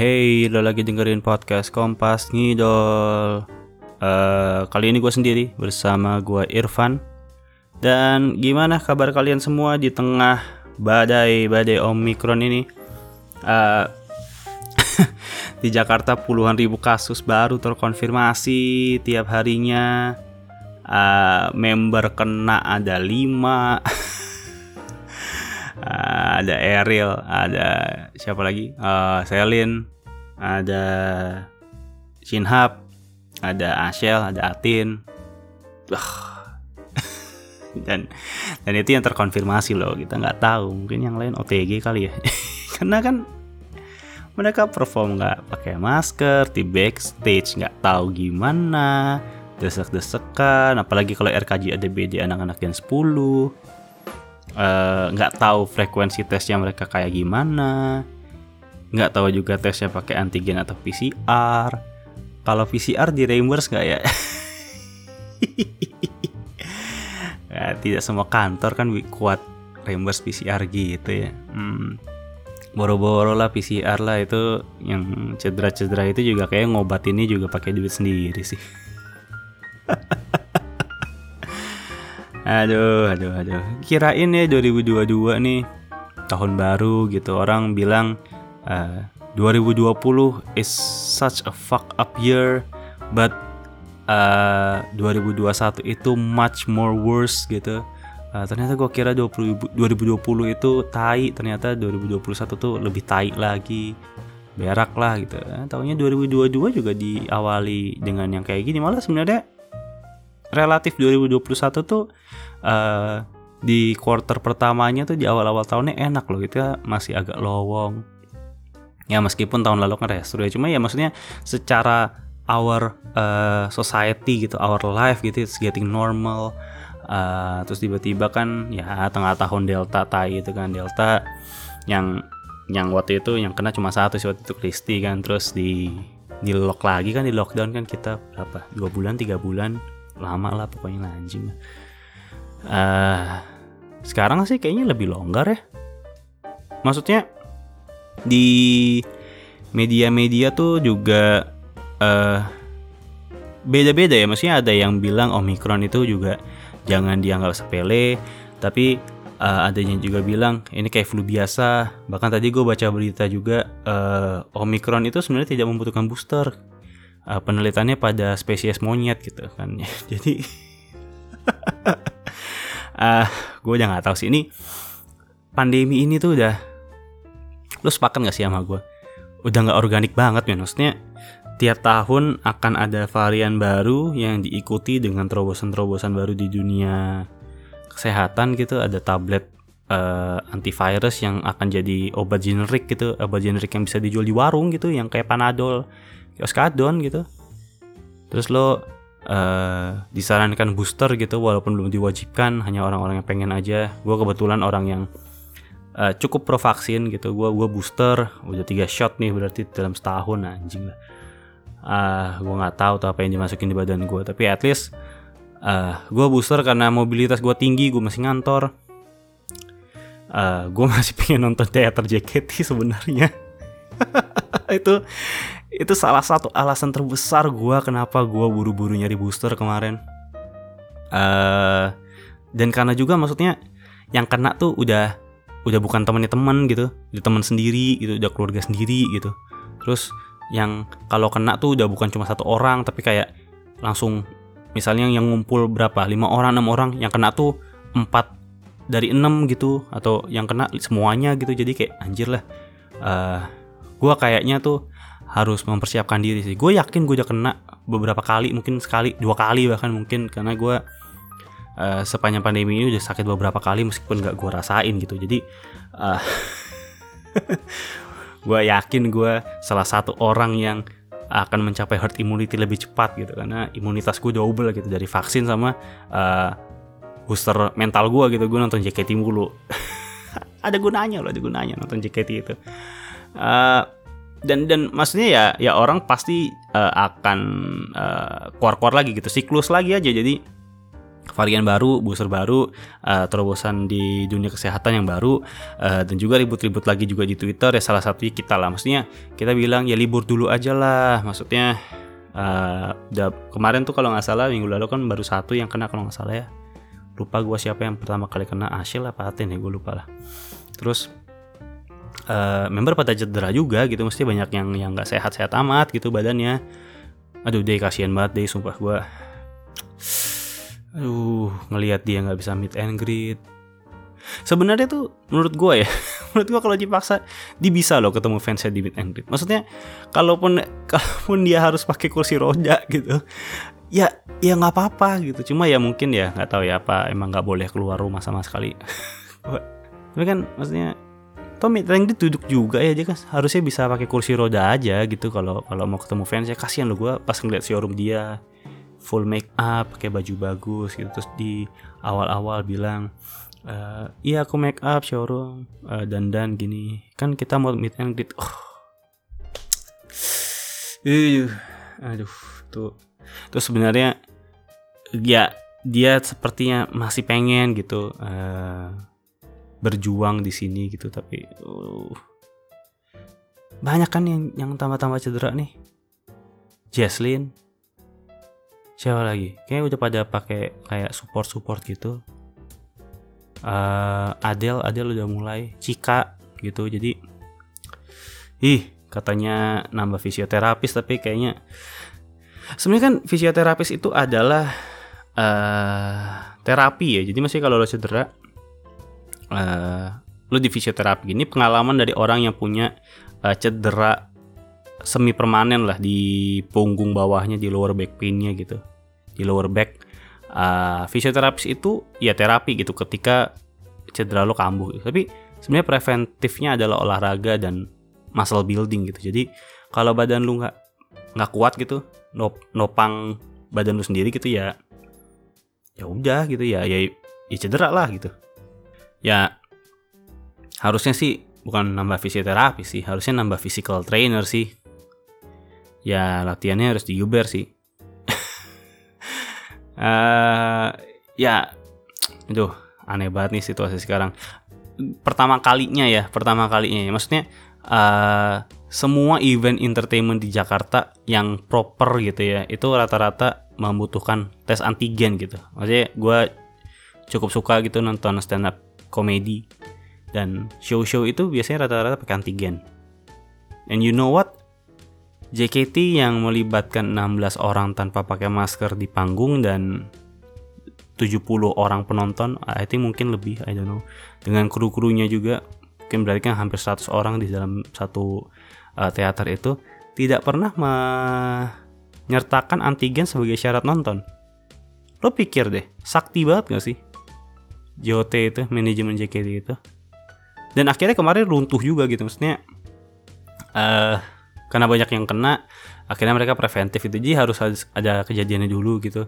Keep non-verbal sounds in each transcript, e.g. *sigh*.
Hey, lo lagi dengerin podcast Kompas Ngidol. Uh, kali ini gue sendiri bersama gue Irfan. Dan gimana kabar kalian semua di tengah badai-badai Omikron ini? Uh, *laughs* di Jakarta puluhan ribu kasus baru terkonfirmasi tiap harinya. Uh, member kena ada lima. uh, *laughs* ada Ariel, ada siapa lagi? Uh, Selin, ada Shinhab, ada Ashel, ada Atin. *laughs* dan dan itu yang terkonfirmasi loh kita nggak tahu. Mungkin yang lain OTG kali ya. *laughs* Karena kan mereka perform nggak pakai masker di backstage nggak tahu gimana desek-desekan. Apalagi kalau RKJ ada BD anak-anak yang 10 Eh, nggak uh, tahu frekuensi tesnya mereka kayak gimana nggak tahu juga tesnya pakai antigen atau PCR kalau PCR di reimburse nggak ya *laughs* ya tidak semua kantor kan kuat reimburse PCR gitu ya hmm. boro-boro lah PCR lah itu yang cedera-cedera itu juga kayak ngobat ini juga pakai duit sendiri sih *laughs* Aduh, aduh, aduh. Kirain ya 2022 nih tahun baru gitu. Orang bilang uh, 2020 is such a fuck up year, but uh, 2021 itu much more worse gitu. Uh, ternyata gue kira 20, 2020 itu tai, ternyata 2021 tuh lebih tai lagi berak lah gitu. Tahunya 2022 juga diawali dengan yang kayak gini. Malah sebenarnya relatif 2021 tuh uh, di quarter pertamanya tuh di awal-awal tahunnya enak loh gitu ya masih agak lowong ya meskipun tahun lalu kan restro ya cuma ya maksudnya secara our uh, society gitu our life gitu it's getting normal. Uh, terus tiba-tiba kan ya tengah tahun delta tai itu kan delta yang yang waktu itu yang kena cuma satu sih waktu itu Kristi kan terus di di lock lagi kan di lockdown kan kita berapa? Dua bulan tiga bulan lama lah pokoknya anjing uh, sekarang sih kayaknya lebih longgar ya. Maksudnya di media-media tuh juga uh, beda-beda ya. Maksudnya ada yang bilang omikron itu juga jangan dianggap sepele tapi uh, adanya juga bilang ini kayak flu biasa. Bahkan tadi gue baca berita juga uh, omikron itu sebenarnya tidak membutuhkan booster uh, penelitiannya pada spesies monyet gitu kan. *laughs* Jadi *laughs* uh, gue udah nggak tahu sih. Ini pandemi ini tuh udah lu sepakat gak sih sama gue udah nggak organik banget ya maksudnya tiap tahun akan ada varian baru yang diikuti dengan terobosan-terobosan baru di dunia kesehatan gitu. Ada tablet uh, antivirus yang akan jadi obat generik gitu. Obat generik yang bisa dijual di warung gitu yang kayak panadol Yoskadon gitu. Terus lo uh, disarankan booster gitu walaupun belum diwajibkan hanya orang-orang yang pengen aja. Gue kebetulan orang yang uh, cukup pro vaksin gitu. Gue gua booster udah tiga shot nih berarti dalam setahun anjing lah. Uh, ah, gue nggak tahu tuh apa yang dimasukin di badan gue tapi at least uh, gue booster karena mobilitas gue tinggi gue masih ngantor. Uh, gue *laughs* masih pengen nonton teater JKT sebenarnya. *laughs* Itu itu salah satu alasan terbesar gue kenapa gue buru-buru nyari booster kemarin. Uh, dan karena juga maksudnya yang kena tuh udah udah bukan temannya teman gitu udah teman sendiri gitu udah keluarga sendiri gitu. Terus yang kalau kena tuh udah bukan cuma satu orang tapi kayak langsung misalnya yang ngumpul berapa lima orang enam orang yang kena tuh empat dari enam gitu atau yang kena semuanya gitu. Jadi kayak anjir lah uh, eh, gue kayaknya tuh harus mempersiapkan diri sih. Gue yakin gue udah kena beberapa kali mungkin sekali dua kali bahkan mungkin karena gue uh, sepanjang pandemi ini udah sakit beberapa kali meskipun gak gue rasain gitu. Jadi *laughs* uh, gue yakin gue salah satu orang yang akan mencapai herd immunity lebih cepat gitu. Karena imunitas gue double gitu dari vaksin sama uh, booster mental gue gitu. Gue nonton JKT mulu. *laughs* Ada gunanya loh ada gunanya nonton JKT itu. Uh, dan dan maksudnya ya ya orang pasti uh, akan uh, keluar-keluar lagi gitu. Siklus lagi aja. Jadi varian baru, booster baru, uh, terobosan di dunia kesehatan yang baru, uh, dan juga ribut-ribut lagi juga di Twitter ya salah satunya kita lah. Maksudnya kita bilang ya libur dulu aja lah. Maksudnya uh, kemarin tuh kalau nggak salah minggu lalu kan baru satu yang kena kalau nggak salah ya. Lupa gue siapa yang pertama kali kena Asyil apa Aten ya gue lupa lah. Terus uh, member pada cedera juga gitu, mesti banyak yang yang nggak sehat-sehat amat gitu badannya. Aduh deh kasihan banget deh sumpah gue aduh ngelihat dia nggak bisa meet and greet. Sebenarnya tuh menurut gue ya *laughs* menurut gue kalau dipaksa dia bisa loh ketemu fansnya di meet and greet. Maksudnya kalaupun *laughs* kalaupun dia harus pakai kursi roda gitu ya ya nggak apa-apa gitu. Cuma ya mungkin ya nggak tahu ya apa emang nggak boleh keluar rumah sama sekali. *laughs* Tapi kan maksudnya Tommy and greet duduk juga ya dia kan harusnya bisa pakai kursi roda aja gitu kalau kalau mau ketemu fans ya kasihan lo gue pas ngeliat showroom dia full make up pakai baju bagus gitu. Terus di awal-awal bilang uh, iya aku make up showroom uh, dan dan gini. Kan kita mau meet and greet. Oh. Uh, aduh tuh. Terus sebenarnya ya dia sepertinya masih pengen gitu uh, berjuang di sini gitu tapi uh, banyak kan yang yang tambah-tambah cedera nih. Jesslyn siapa lagi? Kayak udah pada pakai kayak support support gitu. Uh, Adel Adel udah mulai. Cika gitu. Jadi ih katanya nambah fisioterapis tapi kayaknya sebenarnya kan fisioterapis itu adalah uh, terapi ya. Jadi masih kalau lo cedera uh, lo di fisioterapi ini pengalaman dari orang yang punya uh, cedera semi permanen lah di punggung bawahnya di lower back painnya gitu di lower back uh, fisioterapis itu ya terapi gitu ketika cedera lo kambuh gitu. tapi sebenarnya preventifnya adalah olahraga dan muscle building gitu. Jadi kalau badan lu nggak nggak kuat gitu nop, nopang badan lu sendiri gitu ya ya udah gitu ya ya ya cedera lah gitu. Ya harusnya sih bukan nambah fisioterapi sih harusnya nambah physical trainer sih. Ya latihannya harus diuber sih uh, ya itu aneh banget nih situasi sekarang. Pertama kalinya ya pertama kalinya ya. Maksudnya uh, semua event entertainment di Jakarta yang proper gitu ya itu rata-rata membutuhkan tes antigen gitu. Maksudnya gue cukup suka gitu nonton stand up komedi dan show-show itu biasanya rata-rata pakai antigen. And you know what JKT yang melibatkan 16 orang tanpa pakai masker di panggung dan 70 orang penonton, I think mungkin lebih, I don't know. Dengan kru-krunya juga, mungkin berarti kan hampir 100 orang di dalam satu uh, teater itu tidak pernah menyertakan antigen sebagai syarat nonton. Lo pikir deh, sakti banget gak sih? JOT itu, manajemen JKT itu. Dan akhirnya kemarin runtuh juga gitu, maksudnya uh, karena banyak yang kena akhirnya mereka preventif itu. Jadi harus ada kejadiannya dulu gitu.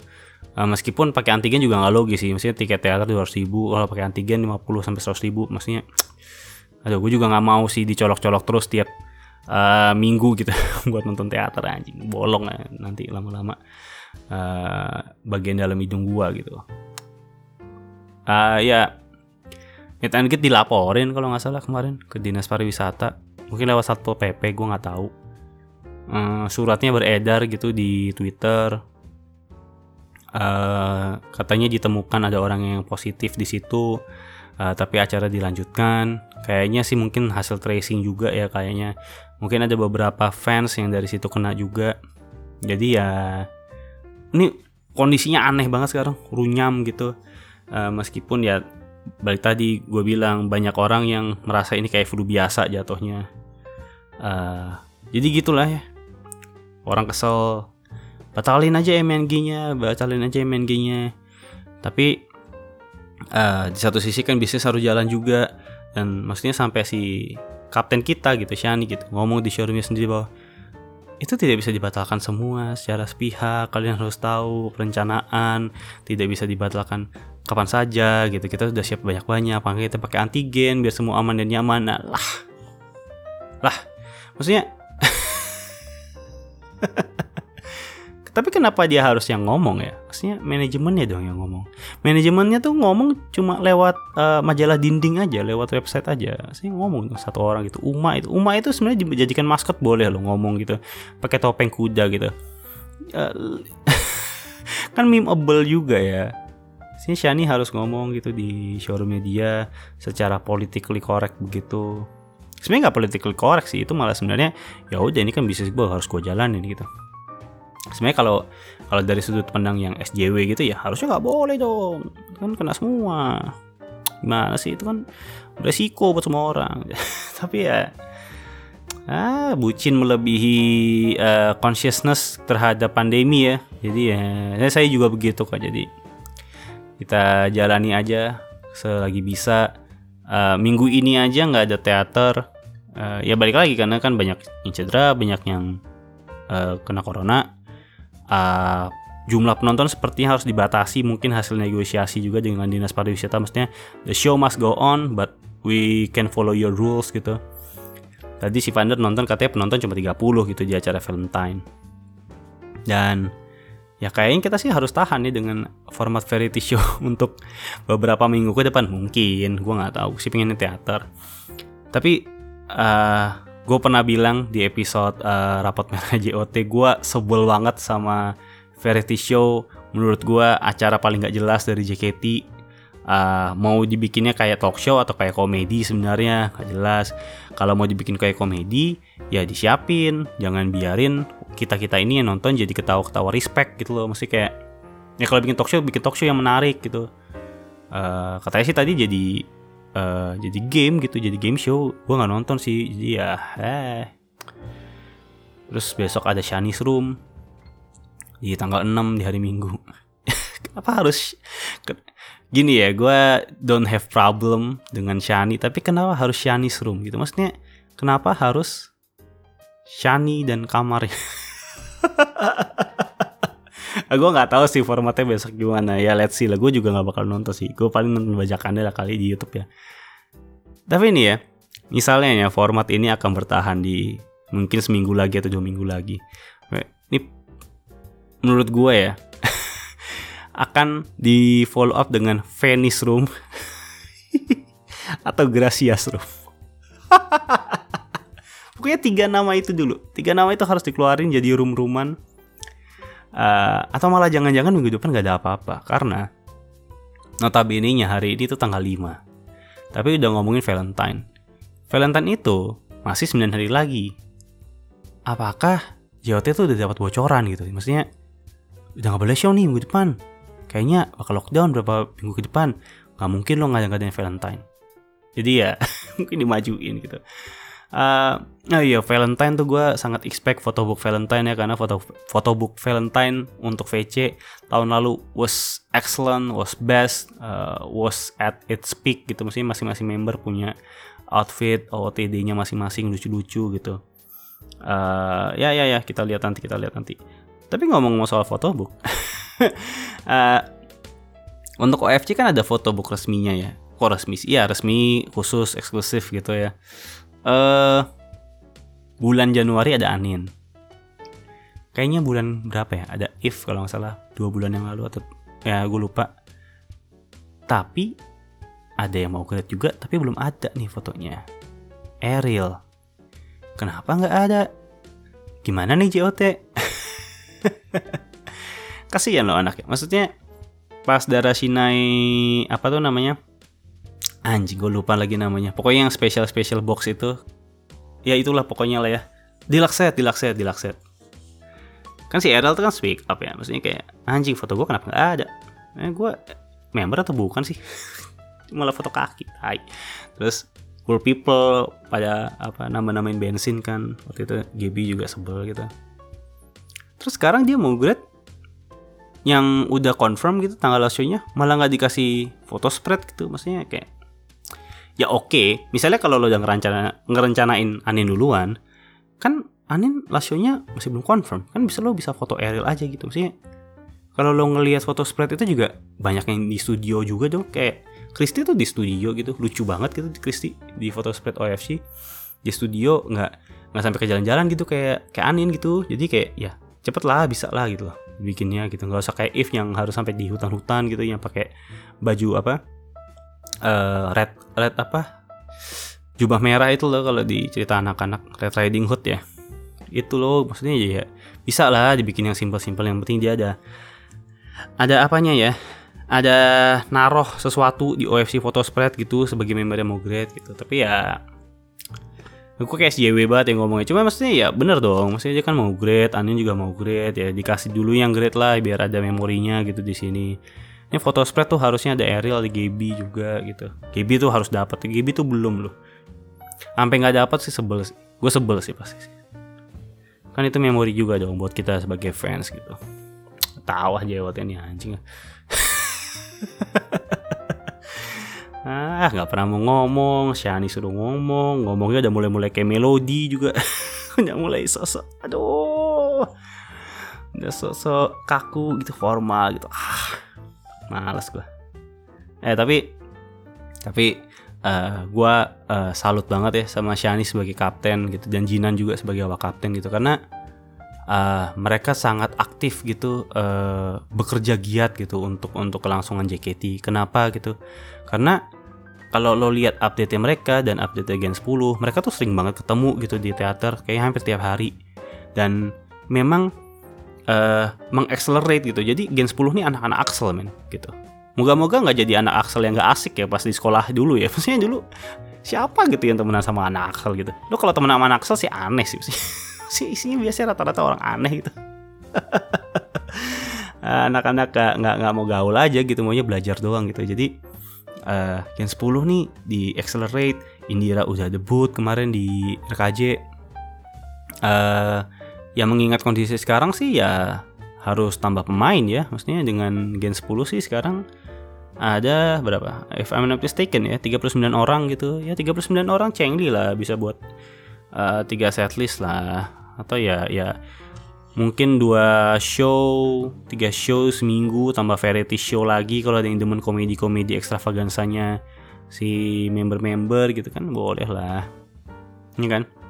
Uh, meskipun pakai antigen juga nggak logis sih. Maksudnya tiket teater dua ratus ribu kalau pakai antigen 50 sampai seratus ribu. Maksudnya aduh gue juga nggak mau sih dicolok-colok terus tiap uh, minggu gitu *laughs* buat nonton teater anjing. Bolong ya nanti lama-lama uh, bagian dalam hidung gua gitu. Uh, ya Meet and dilaporin kalau nggak salah kemarin ke dinas pariwisata. Mungkin lewat satpol pp gue nggak tahu uh, suratnya beredar gitu di Twitter. Uh, katanya ditemukan ada orang yang positif di situ, uh, tapi acara dilanjutkan. Kayaknya sih mungkin hasil tracing juga ya kayaknya. Mungkin ada beberapa fans yang dari situ kena juga. Jadi ya ini kondisinya aneh banget sekarang, runyam gitu. Uh, meskipun ya balik tadi gue bilang banyak orang yang merasa ini kayak flu biasa jatuhnya. Uh, jadi gitulah ya orang kesel batalin aja MNG-nya batalin aja MNG-nya tapi uh, di satu sisi kan bisnis harus jalan juga. Dan maksudnya sampai si kapten kita gitu Shani gitu ngomong di showroomnya sendiri bahwa itu tidak bisa dibatalkan semua secara sepihak. Kalian harus tahu perencanaan tidak bisa dibatalkan kapan saja gitu. Kita sudah siap banyak-banyak makanya kita pakai antigen biar semua aman dan nyaman. Nah, lah. Lah maksudnya tapi kenapa dia harus yang ngomong ya? Maksudnya manajemennya dong yang ngomong. Manajemennya tuh ngomong cuma lewat uh, majalah dinding aja lewat website aja. Saya ngomong tuh satu orang gitu. Uma itu Uma itu sebenarnya dijadikan maskot boleh lo ngomong gitu. Pakai topeng kuda gitu. Uh, *laughs* kan memeable juga ya. Sini Shani harus ngomong gitu di showroomnya dia secara politically correct begitu. Sebenarnya nggak politically correct sih itu malah sebenarnya ya udah ini kan bisnis gue harus gue jalanin gitu sebenarnya kalau kalau dari sudut pandang yang SJW gitu ya harusnya nggak boleh dong. Kan kena semua. Gimana sih? Itu kan resiko buat semua orang. *laughs* Tapi ya ah bucin melebihi uh, consciousness terhadap pandemi ya. Jadi ya saya juga begitu kok. Jadi kita jalani aja selagi bisa. Uh, minggu ini aja nggak ada teater. Uh, ya balik lagi karena kan banyak yang cedera banyak yang uh, kena corona uh, jumlah penonton sepertinya harus dibatasi. Mungkin hasil negosiasi juga dengan dinas pariwisata maksudnya the show must go on but we can follow your rules gitu. Tadi si Vander nonton katanya penonton cuma 30 gitu di acara Valentine. Dan ya kayaknya kita sih harus tahan nih dengan format variety show *laughs* untuk beberapa minggu ke depan. Mungkin gue nggak tahu sih pengen teater. Tapi uh, gue pernah bilang di episode uh, rapot merah *laughs* JOT gue sebel banget sama variety show. Menurut gue acara paling gak jelas dari JKT uh, eh, mau dibikinnya kayak talk show atau kayak komedi sebenarnya gak jelas. Kalau mau dibikin kayak komedi ya disiapin. Jangan biarin kita kita ini yang nonton jadi ketawa-ketawa respect gitu loh. Mesti kayak ya kalau bikin talk show bikin talk show yang menarik gitu. Uh, katanya sih tadi jadi uh, jadi game gitu jadi game show. Gue nggak nonton sih jadi ya eh. Terus besok ada Shani's Room. Di tanggal 6 di hari Minggu. *laughs* Kenapa harus gini ya gue don't have problem dengan Shani tapi kenapa harus Shani's Room gitu? Maksudnya kenapa harus Shani dan kamar *laughs* gue nggak tahu sih formatnya besok gimana. Ya let's see lah. Gue juga nggak bakal nonton sih. Gue paling nonton bajakannya lah kali di YouTube ya. Tapi ini ya misalnya ya format ini akan bertahan di mungkin seminggu lagi atau dua minggu lagi. Ini menurut gue ya *laughs* akan di follow up dengan Venice Room *laughs* atau Gracias Room. *laughs* Pokoknya tiga nama itu dulu. Tiga nama itu harus dikeluarin jadi room-rooman uh, atau malah jangan-jangan minggu depan gak ada apa-apa karena notabene nya hari ini tuh tanggal 5 tapi udah ngomongin Valentine. Valentine itu masih 9 hari lagi. Apakah JOT tuh udah dapat bocoran gitu? Maksudnya udah gak boleh show nih minggu depan. Kayaknya bakal lockdown berapa minggu ke depan. Gak mungkin lo nggak ada Valentine. Jadi ya *laughs* mungkin dimajuin gitu Uh, oh iya Valentine tuh gue sangat expect photobook Valentine ya karena foto photobook Valentine untuk VC tahun lalu was excellent, was best, uh, was at its peak gitu. Maksudnya masing-masing member punya outfit OOTD-nya masing-masing lucu-lucu gitu. Uh, ya ya ya kita lihat nanti kita lihat nanti. Tapi ngomong-ngomong soal photobook, uh, *laughs* untuk OFC kan ada photobook resminya ya. Kok resmi? Iya resmi khusus eksklusif gitu ya uh, bulan Januari ada Anin. Kayaknya bulan berapa ya? Ada If kalau nggak salah dua bulan yang lalu atau ya gue lupa. Tapi ada yang mau create juga tapi belum ada nih fotonya. Ariel. Kenapa nggak ada? Gimana nih JOT? *laughs* Kasihan loh anaknya. Maksudnya pas darah Sinai apa tuh namanya? Anjing gue lupa lagi namanya. Pokoknya yang special special box itu ya itulah pokoknya lah ya. Dilakset dilakset dilakset kan si Errol tuh kan speak up ya maksudnya kayak anjing foto gue kenapa nggak ada? Eh gue member atau bukan sih? *laughs* Malah foto kaki hai terus cool people pada apa nama-namain bensin kan waktu itu GB juga sebel gitu. Terus sekarang dia mau grade yang udah confirm gitu tanggal show-nya malah nggak dikasih foto spread gitu. Maksudnya kayak ya oke. Okay. misalnya kalau lo udah ngerencana ngerencanain Anin duluan kan Anin lasionya masih belum confirm. Kan bisa lo bisa foto aerial aja gitu. Maksudnya kalau lo ngelihat foto spread itu juga banyak yang di studio juga dong kayak Kristi tuh di studio gitu. Lucu banget gitu Kristi di foto spread OFC di studio nggak nggak sampai ke jalan-jalan gitu kayak kayak Anin gitu. Jadi kayak ya cepet lah bisa lah gitu loh bikinnya gitu. Nggak usah kayak if yang harus sampai di hutan-hutan gitu yang pakai baju apa uh, red red apa? Jubah merah itu loh kalau di cerita anak-anak. Red Riding Hood ya. Itu loh maksudnya ya bisa lah dibikin yang simpel-simpel yang penting dia ada ada apanya ya? Ada naruh sesuatu di OFC photo spread gitu sebagai member yang mau grade gitu. Tapi ya Aku kayak JW banget yang ngomongnya. Cuma maksudnya ya bener dong Maksudnya dia kan mau grade Anin juga mau grade Ya. Dikasih dulu yang grade lah Biar ada memorinya gitu di sini Ini foto spread tuh harusnya ada Ariel Ada Gaby juga gitu. Gaby tuh harus dapat Gaby tuh belum loh. Sampai nggak dapat sih sebel Gue sebel sih pasti Kan itu memori juga dong Buat kita sebagai fans gitu. Tahu aja ini anjing. *laughs* Ah nggak pernah mau ngomong. Shani suruh ngomong. Ngomongnya udah mulai-mulai kayak melodi juga. *laughs* Udah mulai sosok aduh. Udah sosok kaku gitu formal gitu. Ah males gue eh tapi tapi uh, eh, gue uh, salut banget ya sama Shani sebagai kapten gitu dan Jinan juga sebagai awak kapten gitu karena uh, mereka sangat aktif gitu uh, bekerja giat gitu untuk untuk kelangsungan JKT kenapa gitu? Karena kalau lo lihat update mereka dan update Gen 10 mereka tuh sering banget ketemu gitu di teater kayak hampir tiap hari. Dan memang uh, mengaccelerate gitu. Jadi Gen 10 nih anak-anak Axel men gitu. Moga-moga nggak jadi anak Axel yang gak asik ya pas di sekolah dulu ya. *laughs* Maksudnya dulu siapa gitu yang temenan sama anak Axel gitu? Lo kalau temenan sama anak Axel sih aneh sih *laughs* sih isinya biasanya rata-rata orang aneh gitu. *laughs* Anak-anak gak, nggak nggak mau gaul aja gitu maunya belajar doang gitu. Jadi uh, Gen 10 nih di accelerate. Indira udah debut kemarin di RKJ uh, eh, yang mengingat kondisi sekarang sih ya harus tambah pemain ya. Maksudnya dengan Gen 10 sih sekarang ada berapa? If I'm not mistaken ya 39 orang gitu. Ya 39 orang cengli lah bisa buat uh, tiga setlist lah. Atau ya ya mungkin dua show tiga show seminggu tambah variety show lagi kalau ada yang demen komedi komedi ekstravagansanya si member-member gitu kan boleh lah. Ini kan? ya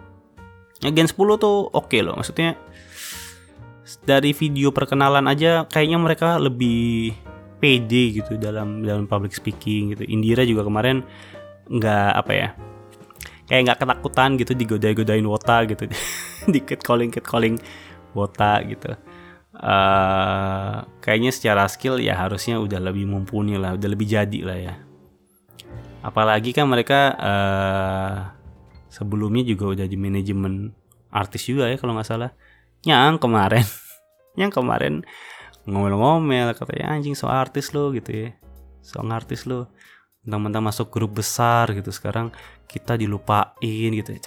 Gen 10 tuh oke okay loh. Maksudnya dari video perkenalan aja kayaknya mereka lebih pede gitu dalam dalam public speaking gitu. Indira juga kemarin nggak apa ya kayak nggak ketakutan gitu digodain-godain wota gitu. *laughs* Dikit calling kit calling wota gitu. Uh, kayaknya secara skill ya harusnya udah lebih mumpuni lah udah lebih jadi lah ya. Apalagi kan mereka uh, sebelumnya juga udah di manajemen artis juga ya kalau nggak salah. Yang kemarin. *laughs* Yang kemarin ngomel-ngomel katanya anjing so artis lo gitu ya. So artis lo. Mentang-mentang masuk grup besar gitu sekarang kita dilupain gitu. Ya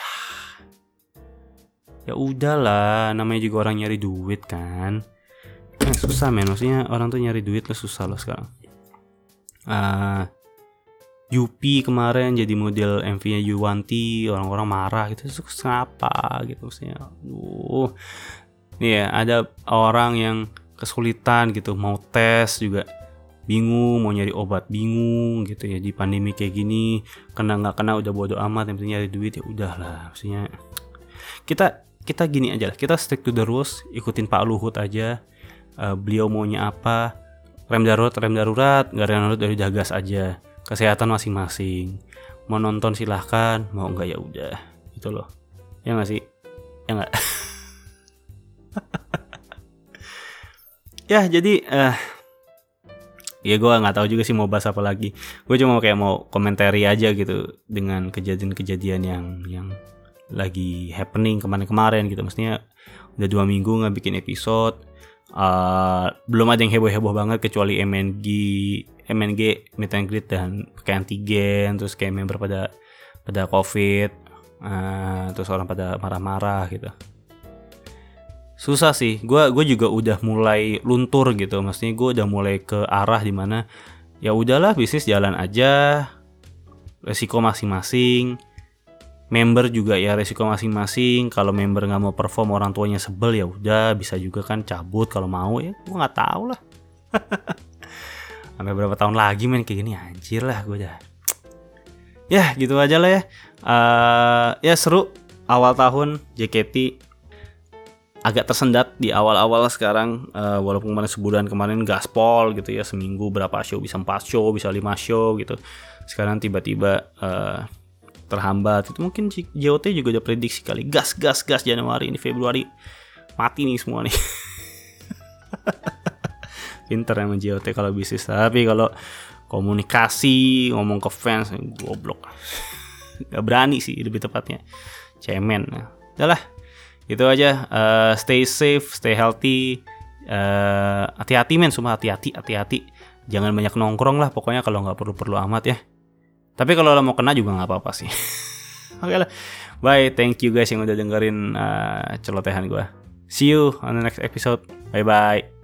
ya udahlah namanya juga orang nyari duit kan. *clears throat* Susah men. Maksudnya orang tuh nyari duit lo susah loh sekarang. Uh, Yupi kemarin jadi model MV-nya Yuwanti orang-orang marah gitu. Terus kenapa gitu maksudnya? Uh nih ya ada orang yang kesulitan gitu mau tes juga bingung mau nyari obat bingung gitu ya. Di pandemi kayak gini kena nggak kena udah bodo amat yang penting nyari duit ya udahlah. Maksudnya kita kita gini aja lah. Kita stick to the rules ikutin Pak Luhut aja. Uh, beliau maunya apa? Rem darurat rem darurat. Nggak rem darurat dari jagas aja kesehatan masing-masing. Mau nonton silahkan mau nggak ya udah itu loh. Ya nggak sih? Ya nggak *laughs* ya jadi uh, ya gue nggak tahu juga sih mau bahas apa lagi. Gue cuma kayak mau komentari aja gitu dengan kejadian-kejadian yang yang lagi happening kemarin-kemarin gitu. Maksudnya udah dua minggu nggak bikin episode uh, belum ada yang heboh-heboh banget kecuali MNG MNG meet and dan pakai antigen terus kayak member pada pada covid uh, terus orang pada marah-marah gitu. Susah sih. Gue gue juga udah mulai luntur gitu. Maksudnya gue udah mulai ke arah di mana ya udahlah bisnis jalan aja resiko masing-masing member juga ya resiko masing-masing. Kalau member nggak mau perform orang tuanya sebel ya udah bisa juga kan cabut kalau mau ya. Gue nggak tahu lah. *laughs* Sampai berapa tahun lagi main kayak gini? Anjir lah gue dah. Ya gitu aja lah ya. Uh, ya seru. Awal tahun JKT agak tersendat di awal-awal sekarang. Uh, walaupun kemarin sebulan kemarin gaspol gitu ya. Seminggu berapa show bisa 4 show bisa 5 show gitu. Sekarang tiba-tiba uh, terhambat. Itu mungkin JOT juga udah prediksi kali. Gas gas gas Januari ini Februari. Mati nih semua nih. *laughs* Pinter emang JOT kalau bisnis. Tapi kalau komunikasi ngomong ke fans goblok. *laughs* Gak berani sih lebih tepatnya. Cemen. Nah, udahlah itu aja. Uh, stay safe stay healthy. Uh, hati-hati men. Semua hati-hati hati-hati. Jangan banyak nongkrong lah. Pokoknya kalau nggak perlu-perlu amat ya tapi kalau lo mau kena juga nggak apa-apa sih. *laughs* Oke okay lah. Bye thank you guys yang udah dengerin uh, celotehan gue see you on the next episode. Bye bye